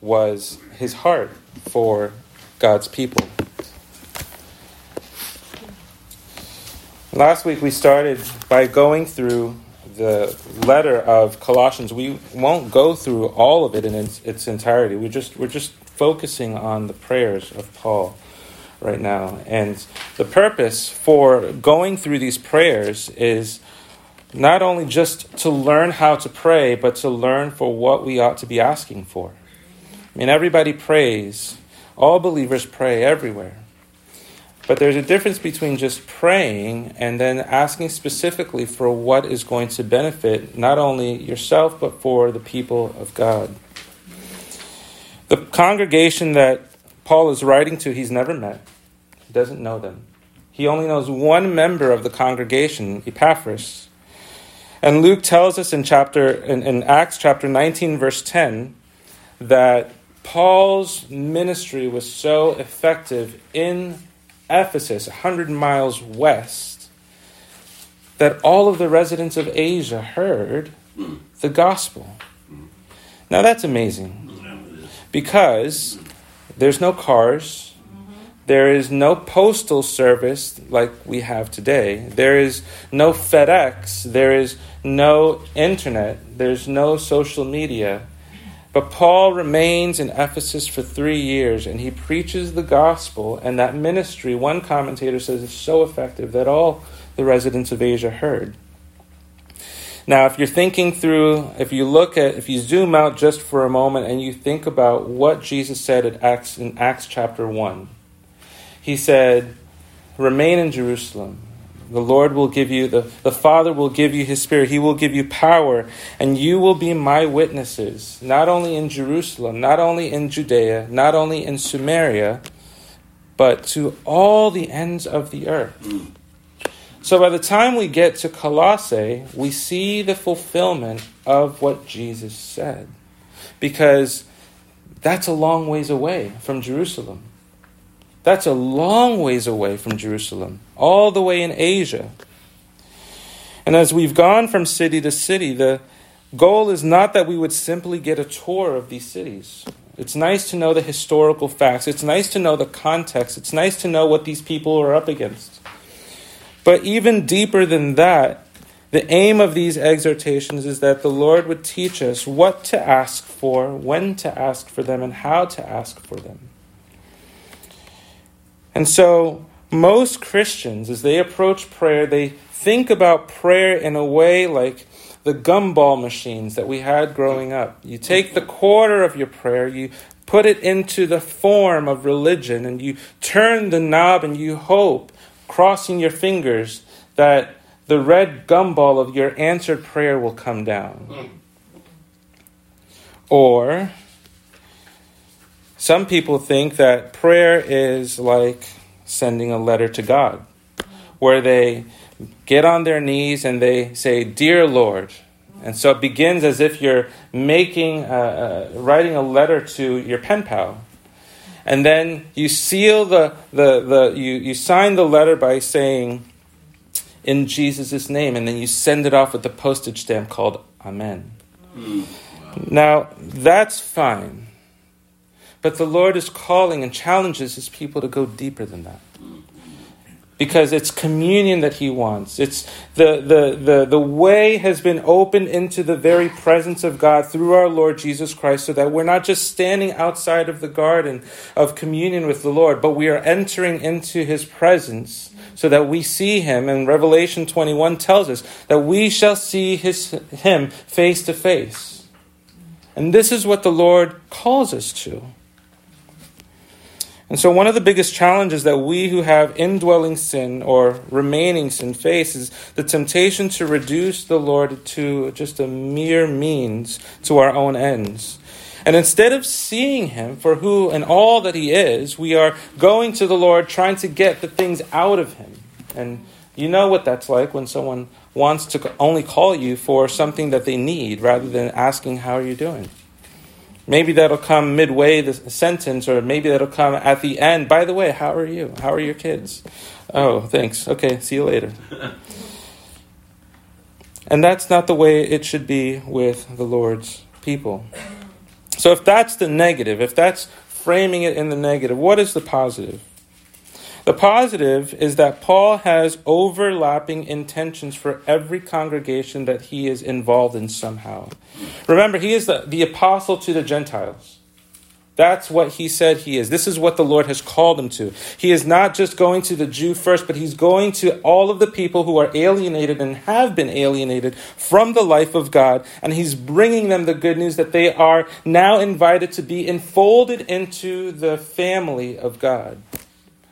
was his heart for God's people. Last week we started by going through the letter of Colossians. We won't go through all of it in its, its entirety. We just we're just focusing on the prayers of Paul right now. And the purpose for going through these prayers is not only just to learn how to pray, but to learn for what we ought to be asking for. I mean, everybody prays, all believers pray everywhere. But there's a difference between just praying and then asking specifically for what is going to benefit not only yourself, but for the people of God. The congregation that Paul is writing to, he's never met, he doesn't know them. He only knows one member of the congregation, Epaphras. And Luke tells us in chapter in, in Acts chapter 19, verse 10, that Paul's ministry was so effective in Ephesus, 100 miles west, that all of the residents of Asia heard the gospel. Now that's amazing because there's no cars, there is no postal service like we have today, there is no FedEx, there is no internet, there's no social media. But Paul remains in Ephesus for three years and he preaches the gospel, and that ministry, one commentator says, is so effective that all the residents of Asia heard. Now, if you're thinking through, if you look at, if you zoom out just for a moment and you think about what Jesus said in Acts, in Acts chapter 1, he said, Remain in Jerusalem the Lord will give you, the, the Father will give you His Spirit. He will give you power, and you will be my witnesses, not only in Jerusalem, not only in Judea, not only in Samaria, but to all the ends of the earth. So by the time we get to Colossae, we see the fulfillment of what Jesus said. Because that's a long ways away from Jerusalem. That's a long ways away from Jerusalem, all the way in Asia. And as we've gone from city to city, the goal is not that we would simply get a tour of these cities. It's nice to know the historical facts. It's nice to know the context. It's nice to know what these people are up against. But even deeper than that, the aim of these exhortations is that the Lord would teach us what to ask for, when to ask for them, and how to ask for them. And so, most Christians, as they approach prayer, they think about prayer in a way like the gumball machines that we had growing up. You take the quarter of your prayer, you put it into the form of religion, and you turn the knob and you hope, crossing your fingers, that the red gumball of your answered prayer will come down. Or some people think that prayer is like sending a letter to God, where they get on their knees and they say, Dear Lord. And so it begins as if you're making, uh, uh, writing a letter to your pen pal. And then you seal the, the, the you, you sign the letter by saying, in Jesus' name, and then you send it off with the postage stamp called Amen. Mm, wow. Now, that's fine. But the Lord is calling and challenges his people to go deeper than that. Because it's communion that he wants. It's the, the, the, the way has been opened into the very presence of God through our Lord Jesus Christ, so that we're not just standing outside of the garden of communion with the Lord, but we are entering into his presence so that we see him. And Revelation 21 tells us that we shall see his, him face to face. And this is what the Lord calls us to. And so, one of the biggest challenges that we who have indwelling sin or remaining sin face is the temptation to reduce the Lord to just a mere means to our own ends. And instead of seeing Him for who and all that He is, we are going to the Lord trying to get the things out of Him. And you know what that's like when someone wants to only call you for something that they need rather than asking, How are you doing? Maybe that'll come midway the sentence, or maybe that'll come at the end. By the way, how are you? How are your kids? Oh, thanks. Okay, see you later. and that's not the way it should be with the Lord's people. So if that's the negative, if that's framing it in the negative, what is the positive? The positive is that Paul has overlapping intentions for every congregation that he is involved in somehow. Remember, he is the, the apostle to the Gentiles. That's what he said he is. This is what the Lord has called him to. He is not just going to the Jew first, but he's going to all of the people who are alienated and have been alienated from the life of God. And he's bringing them the good news that they are now invited to be enfolded into the family of God.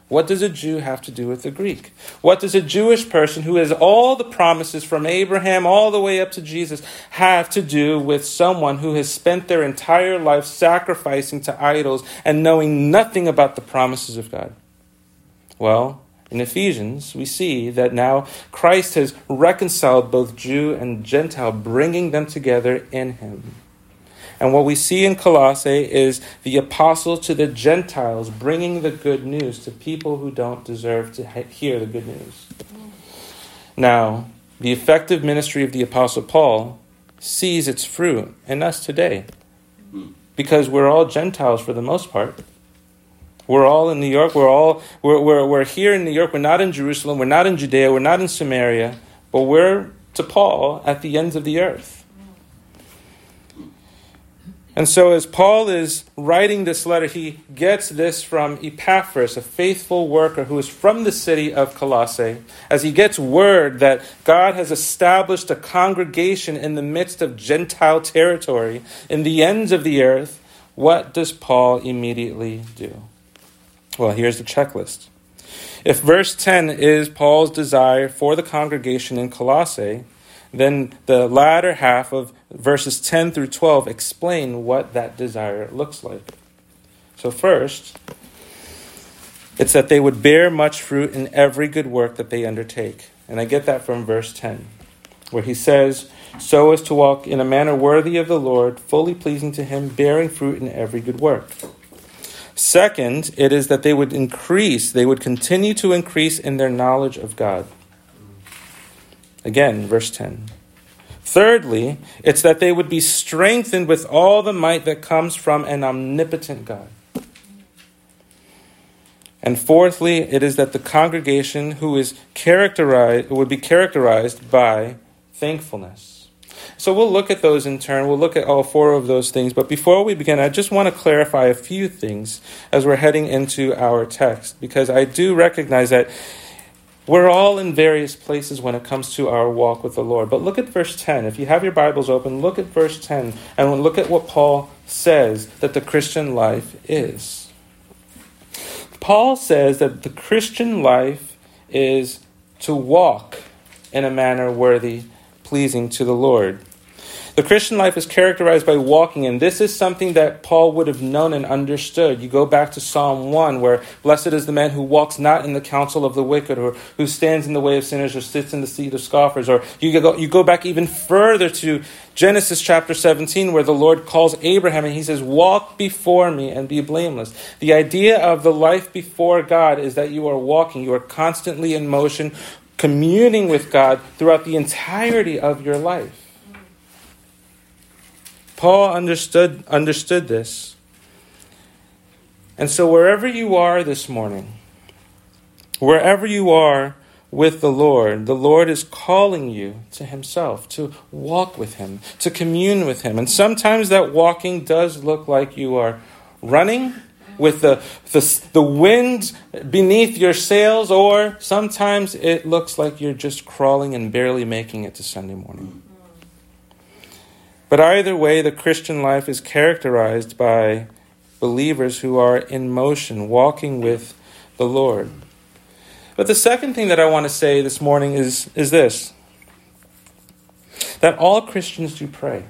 What does a Jew have to do with a Greek? What does a Jewish person who has all the promises from Abraham all the way up to Jesus have to do with someone who has spent their entire life sacrificing to idols and knowing nothing about the promises of God? Well, in Ephesians, we see that now Christ has reconciled both Jew and Gentile, bringing them together in Him. And what we see in Colossae is the apostle to the Gentiles bringing the good news to people who don't deserve to hear the good news. Now, the effective ministry of the apostle Paul sees its fruit in us today because we're all Gentiles for the most part. We're all in New York. We're all we're, we're, we're here in New York. We're not in Jerusalem. We're not in Judea. We're not in Samaria. But we're to Paul at the ends of the earth. And so, as Paul is writing this letter, he gets this from Epaphras, a faithful worker who is from the city of Colossae, as he gets word that God has established a congregation in the midst of Gentile territory in the ends of the earth. What does Paul immediately do? Well, here's the checklist. If verse 10 is Paul's desire for the congregation in Colossae, then the latter half of verses 10 through 12 explain what that desire looks like. So, first, it's that they would bear much fruit in every good work that they undertake. And I get that from verse 10, where he says, So as to walk in a manner worthy of the Lord, fully pleasing to him, bearing fruit in every good work. Second, it is that they would increase, they would continue to increase in their knowledge of God. Again, verse 10. Thirdly, it's that they would be strengthened with all the might that comes from an omnipotent God. And fourthly, it is that the congregation who is characterized would be characterized by thankfulness. So we'll look at those in turn. We'll look at all four of those things. But before we begin, I just want to clarify a few things as we're heading into our text, because I do recognize that we're all in various places when it comes to our walk with the Lord. But look at verse 10. If you have your Bibles open, look at verse 10 and look at what Paul says that the Christian life is. Paul says that the Christian life is to walk in a manner worthy, pleasing to the Lord. The Christian life is characterized by walking, and this is something that Paul would have known and understood. You go back to Psalm 1, where blessed is the man who walks not in the counsel of the wicked, or who stands in the way of sinners, or sits in the seat of scoffers. Or you go, you go back even further to Genesis chapter 17, where the Lord calls Abraham and he says, Walk before me and be blameless. The idea of the life before God is that you are walking, you are constantly in motion, communing with God throughout the entirety of your life. Paul understood, understood this. And so, wherever you are this morning, wherever you are with the Lord, the Lord is calling you to Himself, to walk with Him, to commune with Him. And sometimes that walking does look like you are running with the, the, the wind beneath your sails, or sometimes it looks like you're just crawling and barely making it to Sunday morning. But either way, the Christian life is characterized by believers who are in motion, walking with the Lord. But the second thing that I want to say this morning is, is this that all Christians do pray.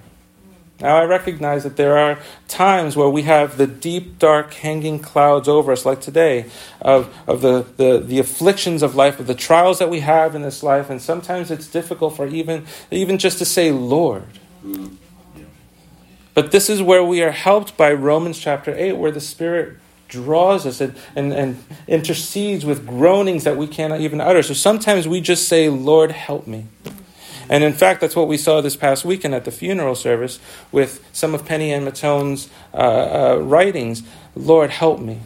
Now, I recognize that there are times where we have the deep, dark, hanging clouds over us, like today, of, of the, the, the afflictions of life, of the trials that we have in this life, and sometimes it's difficult for even, even just to say, Lord. Mm. But this is where we are helped by Romans chapter 8, where the Spirit draws us and, and, and intercedes with groanings that we cannot even utter. So sometimes we just say, Lord, help me. And in fact, that's what we saw this past weekend at the funeral service with some of Penny and Matone's uh, uh, writings. Lord, help me.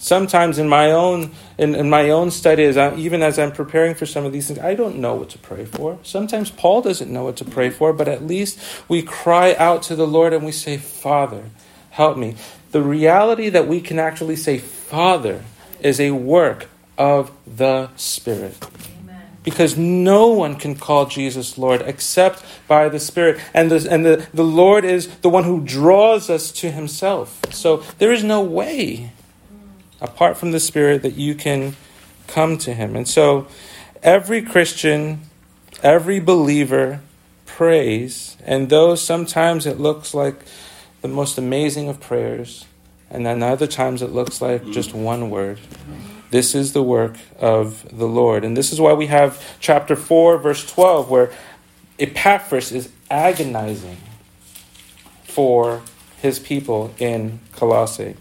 Sometimes in my own in, in my own studies, I, even as I'm preparing for some of these things, I don't know what to pray for. Sometimes Paul doesn't know what to pray for, but at least we cry out to the Lord and we say, Father, help me. The reality that we can actually say, Father, is a work of the Spirit because no one can call Jesus Lord except by the Spirit. And, the, and the, the Lord is the one who draws us to Himself. So there is no way apart from the Spirit that you can come to Him. And so every Christian, every believer prays, and though sometimes it looks like the most amazing of prayers, and then other times it looks like just one word. This is the work of the Lord. And this is why we have chapter 4, verse 12, where Epaphras is agonizing for his people in Colossae.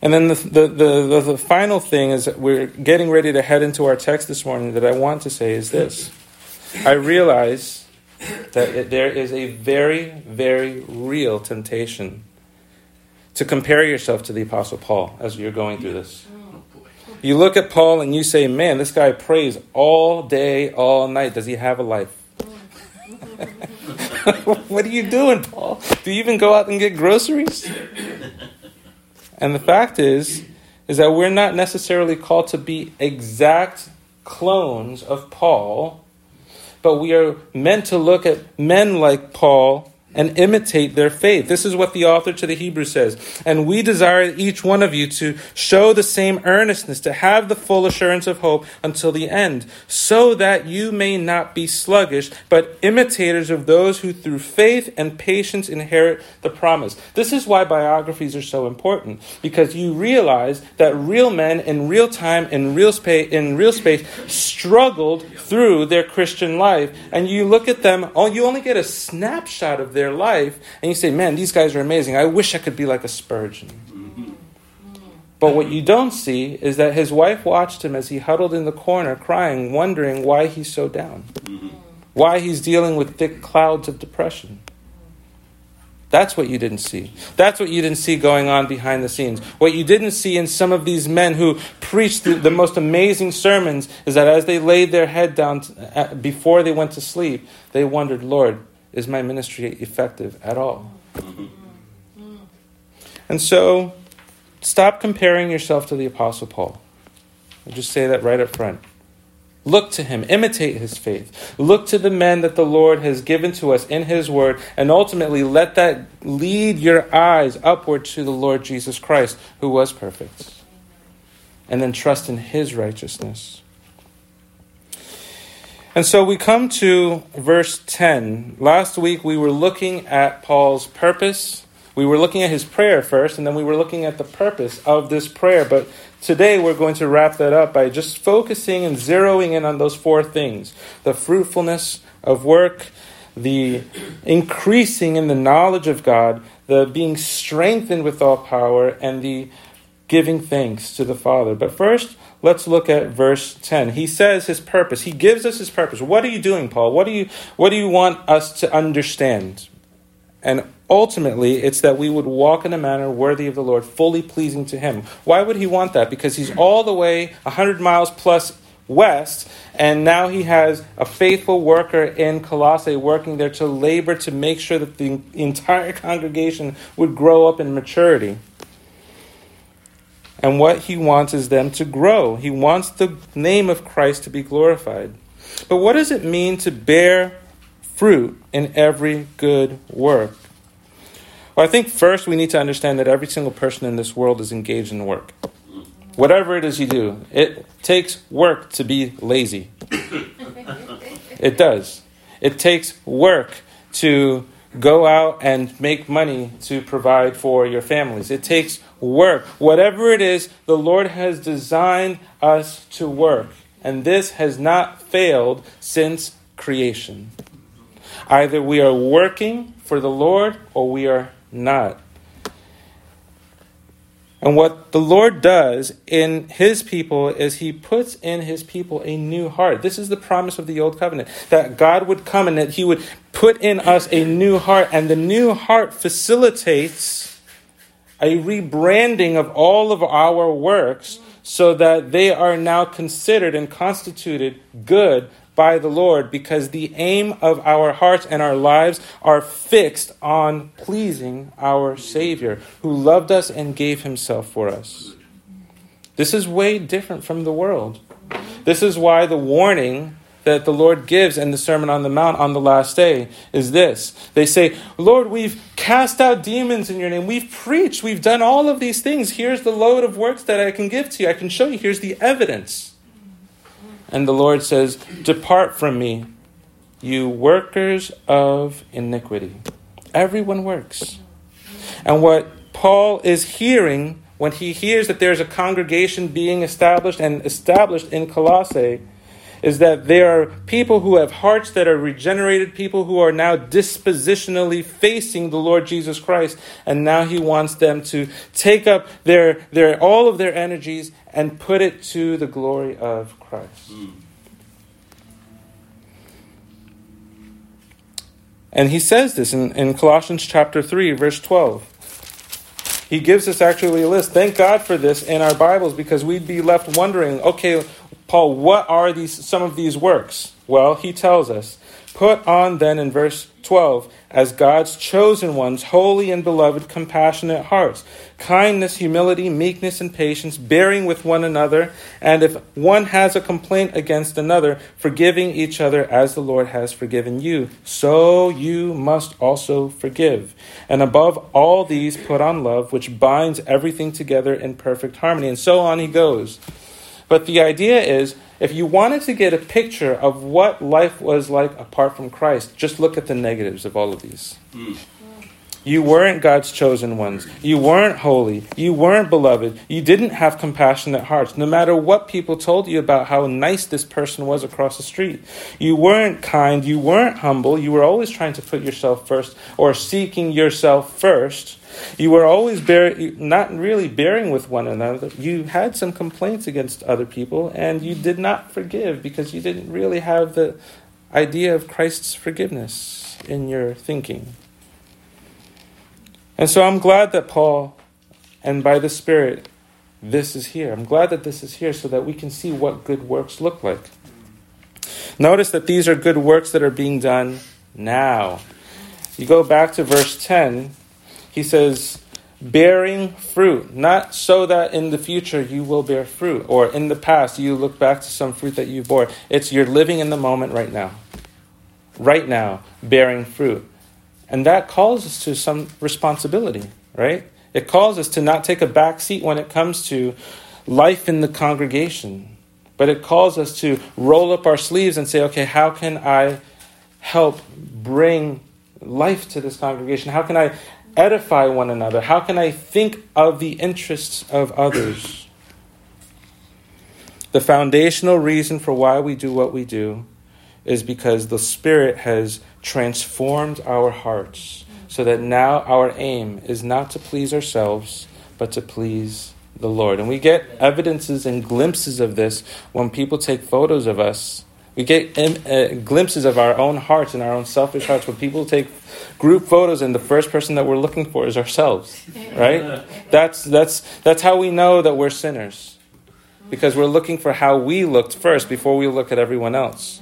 And then the, the, the, the, final thing is we're getting ready to head into our text this morning that I want to say is this. I realize that it, there is a very, very real temptation to compare yourself to the Apostle Paul as you're going through this. You look at Paul and you say, man, this guy prays all day, all night. Does he have a life? what are you doing, Paul? Do you even go out and get groceries? And the fact is, is that we're not necessarily called to be exact clones of Paul, but we are meant to look at men like Paul and imitate their faith. This is what the author to the Hebrews says. And we desire each one of you to show the same earnestness, to have the full assurance of hope until the end, so that you may not be sluggish, but imitators of those who through faith and patience inherit the promise. This is why biographies are so important, because you realize that real men in real time, in real space, in real space, struggled through their Christian life. And you look at them, oh, you only get a snapshot of their life, and you say, man, these guys are amazing. I wish I could be like a Spurgeon. But what you don't see is that his wife watched him as he huddled in the corner, crying, wondering why he's so down, why he's dealing with thick clouds of depression. That's what you didn't see. That's what you didn't see going on behind the scenes. What you didn't see in some of these men who preached the, the most amazing sermons is that as they laid their head down uh, before they went to sleep, they wondered, Lord, is my ministry effective at all? Mm-hmm. And so, stop comparing yourself to the Apostle Paul. I'll just say that right up front. Look to him, imitate his faith. Look to the men that the Lord has given to us in his word, and ultimately let that lead your eyes upward to the Lord Jesus Christ, who was perfect. And then trust in his righteousness. And so we come to verse 10. Last week we were looking at Paul's purpose. We were looking at his prayer first, and then we were looking at the purpose of this prayer. But today we're going to wrap that up by just focusing and zeroing in on those four things the fruitfulness of work, the increasing in the knowledge of God, the being strengthened with all power, and the giving thanks to the Father. But first, let's look at verse 10. He says his purpose. He gives us his purpose. What are you doing, Paul? What do you what do you want us to understand? And ultimately, it's that we would walk in a manner worthy of the Lord, fully pleasing to him. Why would he want that? Because he's all the way 100 miles plus west, and now he has a faithful worker in Colossae working there to labor to make sure that the entire congregation would grow up in maturity. And what he wants is them to grow. He wants the name of Christ to be glorified. But what does it mean to bear fruit in every good work? Well, I think first we need to understand that every single person in this world is engaged in work. Whatever it is you do, it takes work to be lazy. it does. It takes work to go out and make money to provide for your families. It takes work. Whatever it is, the Lord has designed us to work. And this has not failed since creation. Either we are working for the Lord or we are not. And what the Lord does in his people is he puts in his people a new heart. This is the promise of the old covenant that God would come and that he would put in us a new heart. And the new heart facilitates a rebranding of all of our works so that they are now considered and constituted good by the Lord because the aim of our hearts and our lives are fixed on pleasing our Savior who loved us and gave himself for us. This is way different from the world. This is why the warning that the Lord gives in the Sermon on the Mount on the last day is this. They say, Lord, we've cast out demons in your name. We've preached. We've done all of these things. Here's the load of works that I can give to you. I can show you. Here's the evidence. And the Lord says, Depart from me, you workers of iniquity. Everyone works. And what Paul is hearing when he hears that there's a congregation being established and established in Colossae is that there are people who have hearts that are regenerated, people who are now dispositionally facing the Lord Jesus Christ, and now he wants them to take up their, their all of their energies and put it to the glory of Christ. Mm. And he says this in, in Colossians chapter 3, verse 12. He gives us actually a list. Thank God for this in our Bibles because we'd be left wondering, okay, Paul, what are these some of these works? Well, he tells us Put on then in verse 12, as God's chosen ones, holy and beloved, compassionate hearts, kindness, humility, meekness, and patience, bearing with one another, and if one has a complaint against another, forgiving each other as the Lord has forgiven you, so you must also forgive. And above all these, put on love, which binds everything together in perfect harmony. And so on he goes. But the idea is if you wanted to get a picture of what life was like apart from Christ, just look at the negatives of all of these. Mm. You weren't God's chosen ones. You weren't holy. You weren't beloved. You didn't have compassionate hearts, no matter what people told you about how nice this person was across the street. You weren't kind. You weren't humble. You were always trying to put yourself first or seeking yourself first. You were always bear, not really bearing with one another. You had some complaints against other people, and you did not forgive because you didn't really have the idea of Christ's forgiveness in your thinking. And so I'm glad that Paul, and by the Spirit, this is here. I'm glad that this is here so that we can see what good works look like. Notice that these are good works that are being done now. You go back to verse 10, he says, bearing fruit, not so that in the future you will bear fruit, or in the past you look back to some fruit that you bore. It's you're living in the moment right now. Right now, bearing fruit. And that calls us to some responsibility, right? It calls us to not take a back seat when it comes to life in the congregation, but it calls us to roll up our sleeves and say, okay, how can I help bring life to this congregation? How can I edify one another? How can I think of the interests of others? The foundational reason for why we do what we do is because the Spirit has transformed our hearts so that now our aim is not to please ourselves, but to please the Lord. And we get evidences and glimpses of this when people take photos of us. We get uh, glimpses of our own hearts and our own selfish hearts when people take group photos and the first person that we're looking for is ourselves right that's that's that's how we know that we're sinners because we're looking for how we looked first before we look at everyone else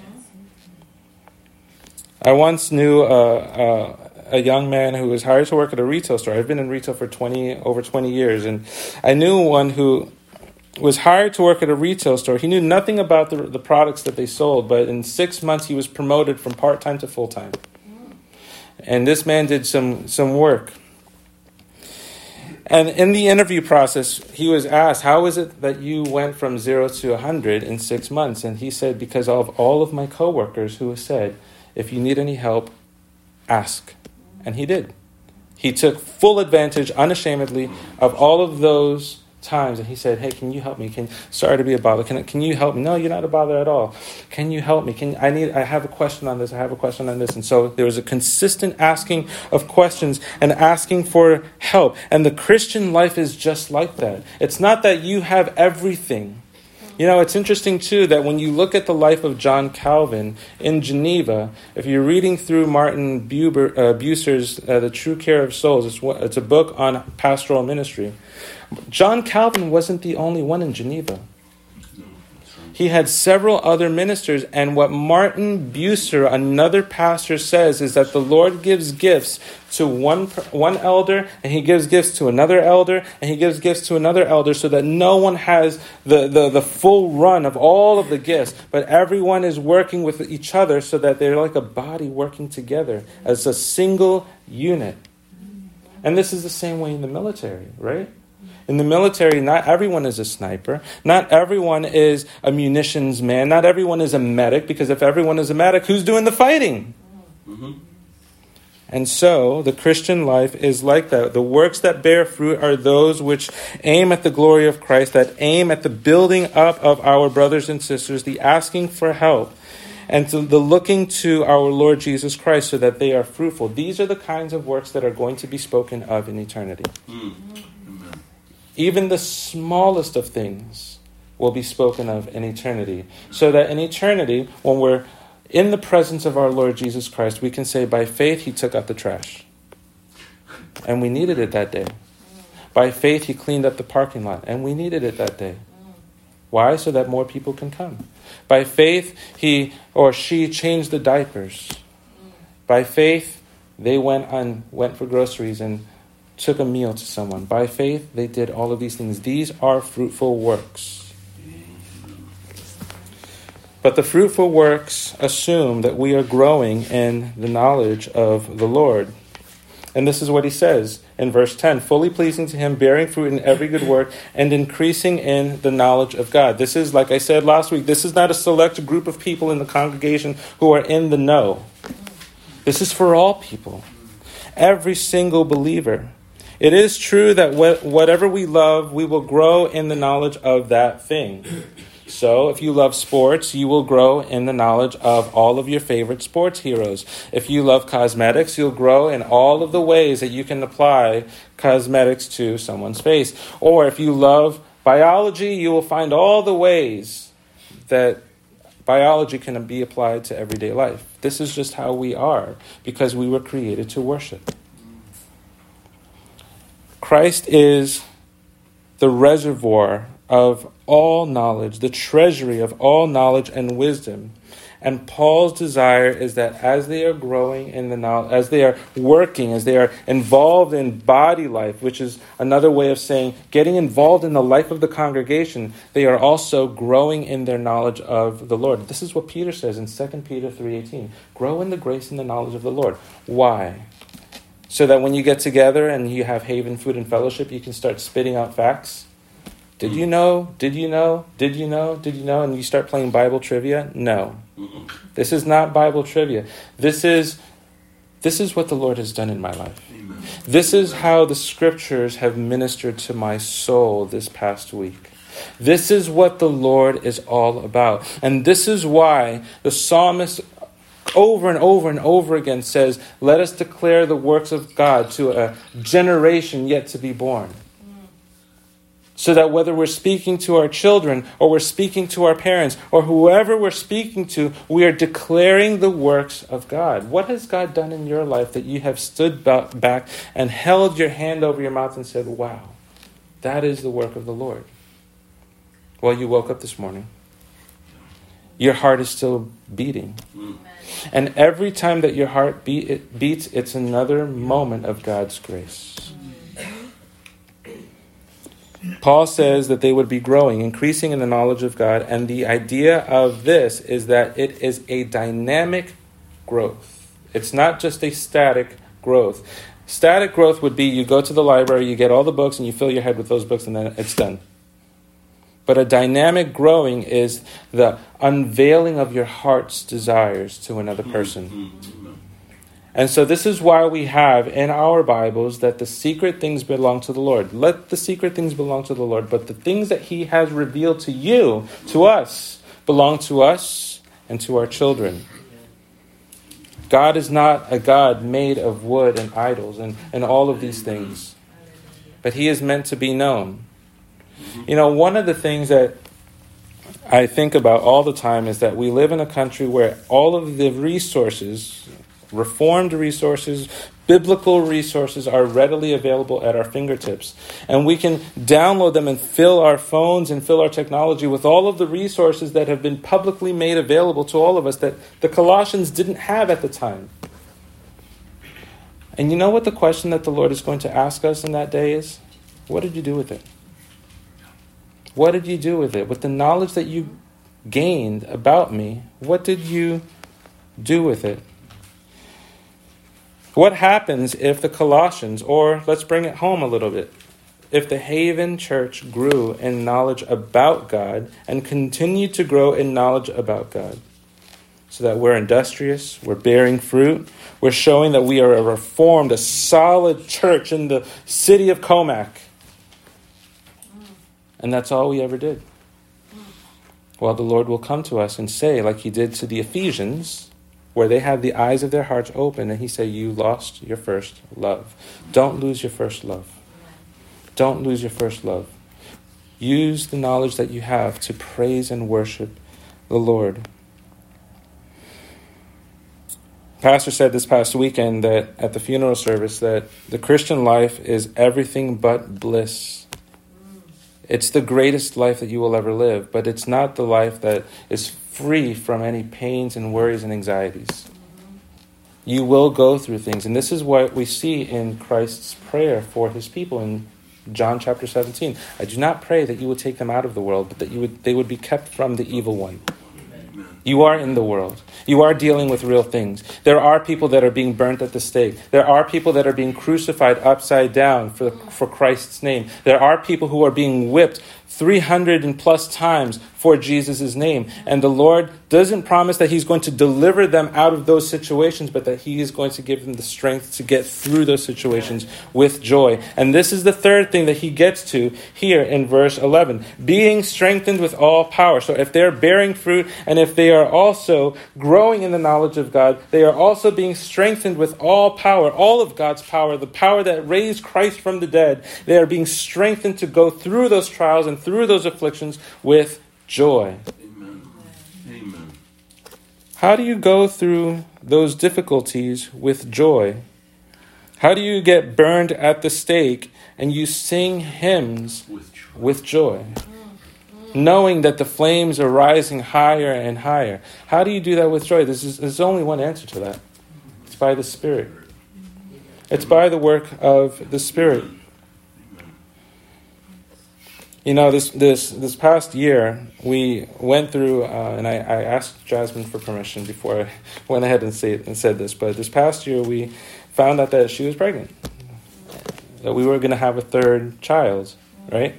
i once knew a, a, a young man who was hired to work at a retail store i've been in retail for 20 over 20 years and i knew one who was hired to work at a retail store. He knew nothing about the, the products that they sold, but in six months he was promoted from part time to full time. And this man did some, some work. And in the interview process, he was asked, How is it that you went from zero to 100 in six months? And he said, Because of all of my coworkers who said, If you need any help, ask. And he did. He took full advantage, unashamedly, of all of those times and he said, Hey, can you help me? Can sorry to be a bother. Can, can you help me? No, you're not a bother at all. Can you help me? Can I need I have a question on this, I have a question on this. And so there was a consistent asking of questions and asking for help. And the Christian life is just like that. It's not that you have everything. You know, it's interesting too that when you look at the life of John Calvin in Geneva, if you're reading through Martin Buber, uh, Bucer's uh, The True Care of Souls, it's, it's a book on pastoral ministry. John Calvin wasn't the only one in Geneva. He had several other ministers, and what Martin Bucer, another pastor, says is that the Lord gives gifts to one, one elder, and he gives gifts to another elder, and he gives gifts to another elder, so that no one has the, the, the full run of all of the gifts, but everyone is working with each other so that they're like a body working together as a single unit. And this is the same way in the military, right? In the military, not everyone is a sniper. Not everyone is a munitions man. Not everyone is a medic, because if everyone is a medic, who's doing the fighting? Mm-hmm. And so, the Christian life is like that. The works that bear fruit are those which aim at the glory of Christ, that aim at the building up of our brothers and sisters, the asking for help, and to the looking to our Lord Jesus Christ so that they are fruitful. These are the kinds of works that are going to be spoken of in eternity. Mm. Even the smallest of things will be spoken of in eternity. So that in eternity, when we're in the presence of our Lord Jesus Christ, we can say, by faith, He took out the trash. And we needed it that day. By faith, He cleaned up the parking lot. And we needed it that day. Why? So that more people can come. By faith, he or she changed the diapers. By faith, they went on went for groceries and took a meal to someone. By faith, they did all of these things. These are fruitful works. But the fruitful works assume that we are growing in the knowledge of the Lord. And this is what he says in verse 10 fully pleasing to him, bearing fruit in every good work, and increasing in the knowledge of God. This is, like I said last week, this is not a select group of people in the congregation who are in the know. This is for all people, every single believer. It is true that whatever we love, we will grow in the knowledge of that thing. So, if you love sports, you will grow in the knowledge of all of your favorite sports heroes. If you love cosmetics, you'll grow in all of the ways that you can apply cosmetics to someone's face. Or if you love biology, you will find all the ways that biology can be applied to everyday life. This is just how we are because we were created to worship. Christ is the reservoir of all knowledge, the treasury of all knowledge and wisdom. And Paul's desire is that as they are growing in the knowledge, as they are working, as they are involved in body life, which is another way of saying getting involved in the life of the congregation, they are also growing in their knowledge of the Lord. This is what Peter says in 2 Peter 3:18. Grow in the grace and the knowledge of the Lord. Why? So that when you get together and you have haven food and fellowship, you can start spitting out facts. Did you mm-hmm. know? Did you know? Did you know? Did you know? And you start playing Bible trivia? No. This is not Bible trivia. This is this is what the Lord has done in my life. This is how the scriptures have ministered to my soul this past week. This is what the Lord is all about. And this is why the psalmist over and over and over again says, Let us declare the works of God to a generation yet to be born. So that whether we're speaking to our children or we're speaking to our parents or whoever we're speaking to, we are declaring the works of God. What has God done in your life that you have stood back and held your hand over your mouth and said, Wow, that is the work of the Lord? Well, you woke up this morning. Your heart is still beating. Mm. And every time that your heart beat, it beats, it's another moment of God's grace. Paul says that they would be growing, increasing in the knowledge of God, and the idea of this is that it is a dynamic growth. It's not just a static growth. Static growth would be you go to the library, you get all the books, and you fill your head with those books, and then it's done. But a dynamic growing is the unveiling of your heart's desires to another hmm. person. Hmm. Hmm. And so, this is why we have in our Bibles that the secret things belong to the Lord. Let the secret things belong to the Lord, but the things that He has revealed to you, to us, belong to us and to our children. God is not a God made of wood and idols and, and all of these things, but He is meant to be known. You know, one of the things that I think about all the time is that we live in a country where all of the resources, Reformed resources, biblical resources are readily available at our fingertips. And we can download them and fill our phones and fill our technology with all of the resources that have been publicly made available to all of us that the Colossians didn't have at the time. And you know what the question that the Lord is going to ask us in that day is? What did you do with it? What did you do with it? With the knowledge that you gained about me, what did you do with it? What happens if the Colossians, or let's bring it home a little bit, if the Haven Church grew in knowledge about God and continued to grow in knowledge about God? So that we're industrious, we're bearing fruit, we're showing that we are a reformed, a solid church in the city of Commack. And that's all we ever did. Well, the Lord will come to us and say, like He did to the Ephesians, where they had the eyes of their hearts open, and He said, You lost your first love. Don't lose your first love. Don't lose your first love. Use the knowledge that you have to praise and worship the Lord. Pastor said this past weekend that at the funeral service that the Christian life is everything but bliss. It's the greatest life that you will ever live, but it's not the life that is free from any pains and worries and anxieties. You will go through things. And this is what we see in Christ's prayer for his people in John chapter 17. I do not pray that you would take them out of the world, but that you would, they would be kept from the evil one. You are in the world. You are dealing with real things. There are people that are being burnt at the stake. There are people that are being crucified upside down for, for Christ's name. There are people who are being whipped 300 and plus times for Jesus' name. And the Lord doesn't promise that He's going to deliver them out of those situations, but that He is going to give them the strength to get through those situations with joy. And this is the third thing that He gets to here in verse 11 being strengthened with all power. So if they're bearing fruit and if they are also growing in the knowledge of God, they are also being strengthened with all power, all of God's power, the power that raised Christ from the dead. They are being strengthened to go through those trials and through those afflictions with joy. Amen. How do you go through those difficulties with joy? How do you get burned at the stake and you sing hymns with joy? With joy? Knowing that the flames are rising higher and higher. How do you do that with joy? This is, there's only one answer to that it's by the Spirit. It's by the work of the Spirit. You know, this this this past year, we went through, uh, and I, I, asked Jasmine for permission before I went ahead and, say, and said this. But this past year, we found out that she was pregnant, that we were going to have a third child, right?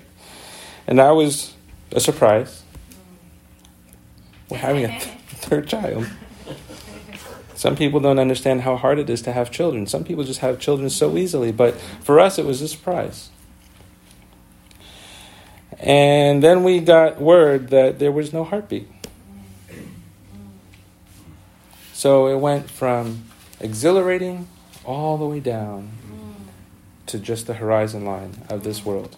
And that was a surprise. We're having a th- third child. Some people don't understand how hard it is to have children. Some people just have children so easily, but for us, it was a surprise. And then we got word that there was no heartbeat. So it went from exhilarating all the way down to just the horizon line of this world.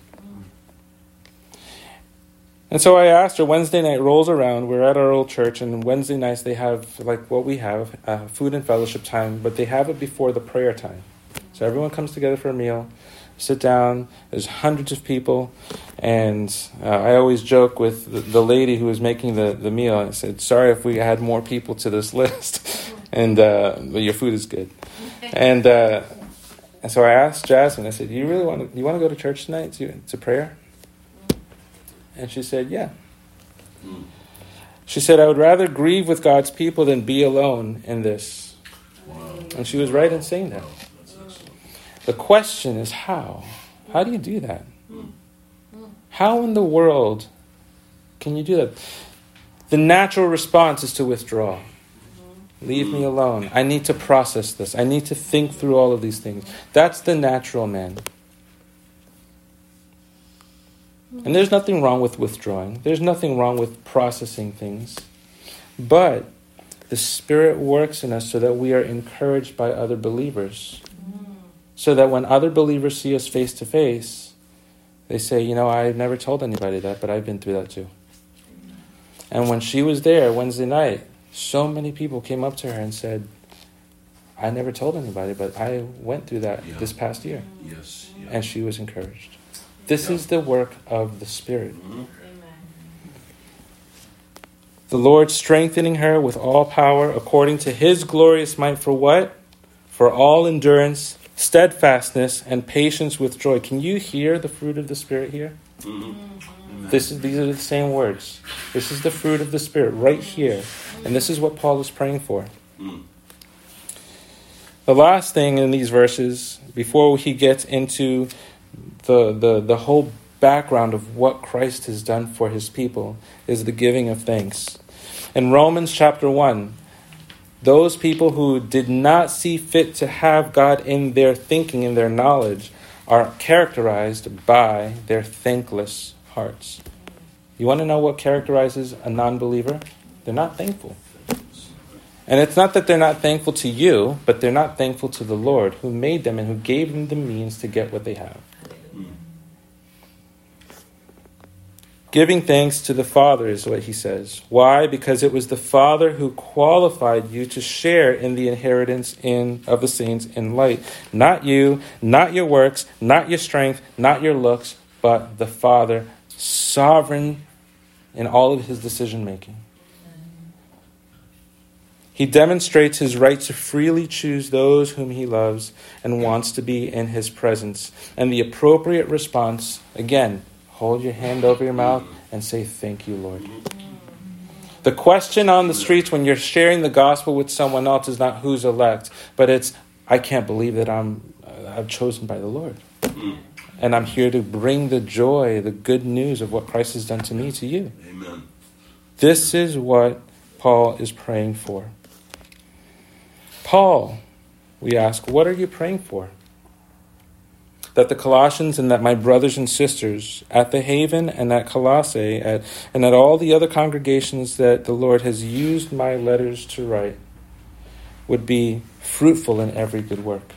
And so I asked her, Wednesday night rolls around, we're at our old church, and Wednesday nights they have, like what we have, uh, food and fellowship time, but they have it before the prayer time. So everyone comes together for a meal sit down. There's hundreds of people, and uh, I always joke with the, the, lady who was making the, the meal. I said, "Sorry if we had more people to this list, and uh, but your food is good." And, uh, and so I asked Jasmine. I said, "Do "You really want to? You want to go to church tonight to to prayer?" And she said, "Yeah." She said, "I would rather grieve with God's people than be alone in this." Wow. And she was right in saying that. The question is how? How do you do that? How in the world can you do that? The natural response is to withdraw. Leave me alone. I need to process this. I need to think through all of these things. That's the natural man. And there's nothing wrong with withdrawing, there's nothing wrong with processing things. But the Spirit works in us so that we are encouraged by other believers. So that when other believers see us face to face, they say, You know, I've never told anybody that, but I've been through that too. And when she was there Wednesday night, so many people came up to her and said, I never told anybody, but I went through that yeah. this past year. Yes. Yeah. And she was encouraged. This yeah. is the work of the Spirit. Mm-hmm. The Lord strengthening her with all power according to his glorious might for what? For all endurance, steadfastness, and patience with joy. Can you hear the fruit of the Spirit here? Mm-hmm. This is, these are the same words. This is the fruit of the Spirit right here. And this is what Paul is praying for. Mm. The last thing in these verses, before he gets into the, the, the whole background of what Christ has done for his people, is the giving of thanks. In Romans chapter 1, those people who did not see fit to have God in their thinking, in their knowledge, are characterized by their thankless hearts. You want to know what characterizes a non believer? They're not thankful. And it's not that they're not thankful to you, but they're not thankful to the Lord who made them and who gave them the means to get what they have. Giving thanks to the Father is what he says. Why? Because it was the Father who qualified you to share in the inheritance in, of the saints in light. Not you, not your works, not your strength, not your looks, but the Father, sovereign in all of his decision making. He demonstrates his right to freely choose those whom he loves and wants to be in his presence. And the appropriate response, again, hold your hand over your mouth and say, Thank you, Lord. The question on the streets when you're sharing the gospel with someone else is not who's elect, but it's, I can't believe that I'm, uh, I'm chosen by the Lord. And I'm here to bring the joy, the good news of what Christ has done to me to you. Amen. This is what Paul is praying for. Paul, we ask, what are you praying for? That the Colossians and that my brothers and sisters at the Haven and at Colossae at, and at all the other congregations that the Lord has used my letters to write would be fruitful in every good work.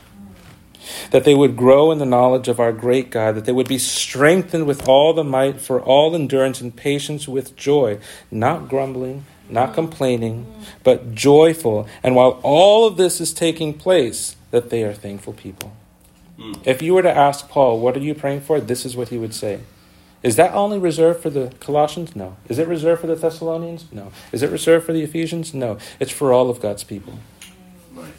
That they would grow in the knowledge of our great God, that they would be strengthened with all the might for all endurance and patience with joy, not grumbling not complaining, but joyful. And while all of this is taking place, that they are thankful people. Mm. If you were to ask Paul, what are you praying for? This is what he would say. Is that only reserved for the Colossians? No. Is it reserved for the Thessalonians? No. Is it reserved for the Ephesians? No. It's for all of God's people, right.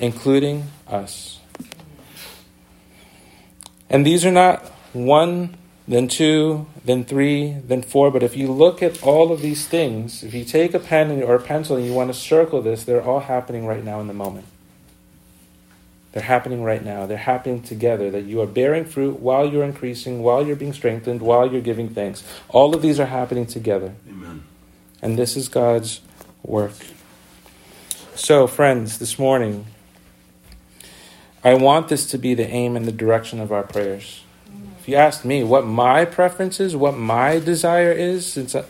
including us. And these are not one then two, then three, then four. But if you look at all of these things, if you take a pen or a pencil and you want to circle this, they're all happening right now in the moment. They're happening right now. They're happening together. That you are bearing fruit while you're increasing, while you're being strengthened, while you're giving thanks. All of these are happening together. Amen. And this is God's work. So, friends, this morning, I want this to be the aim and the direction of our prayers If you ask me what my preference is, what my desire is, since uh,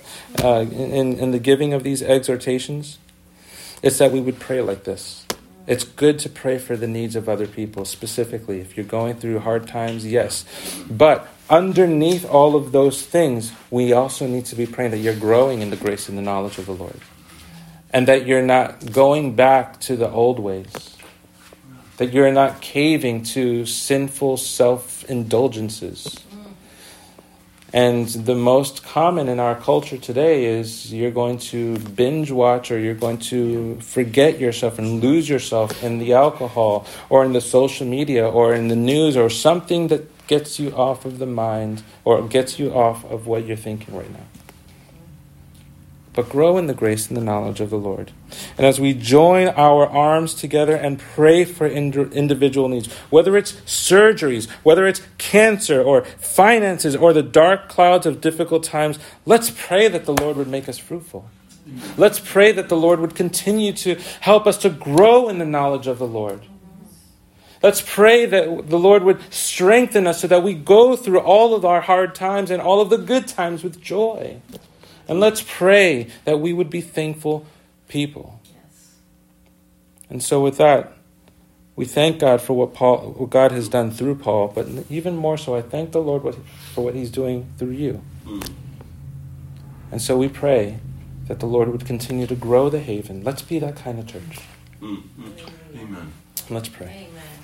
in in the giving of these exhortations, it's that we would pray like this. It's good to pray for the needs of other people, specifically if you're going through hard times. Yes, but underneath all of those things, we also need to be praying that you're growing in the grace and the knowledge of the Lord, and that you're not going back to the old ways that you're not caving to sinful self indulgences. And the most common in our culture today is you're going to binge watch or you're going to forget yourself and lose yourself in the alcohol or in the social media or in the news or something that gets you off of the mind or gets you off of what you're thinking right now but grow in the grace and the knowledge of the Lord. And as we join our arms together and pray for ind- individual needs, whether it's surgeries, whether it's cancer or finances or the dark clouds of difficult times, let's pray that the Lord would make us fruitful. Let's pray that the Lord would continue to help us to grow in the knowledge of the Lord. Let's pray that the Lord would strengthen us so that we go through all of our hard times and all of the good times with joy. And let's pray that we would be thankful people. Yes. And so, with that, we thank God for what Paul, what God has done through Paul, but even more so, I thank the Lord for what He's doing through you. Mm. And so we pray that the Lord would continue to grow the haven. Let's be that kind of church. Mm. Amen. Let's pray. Amen.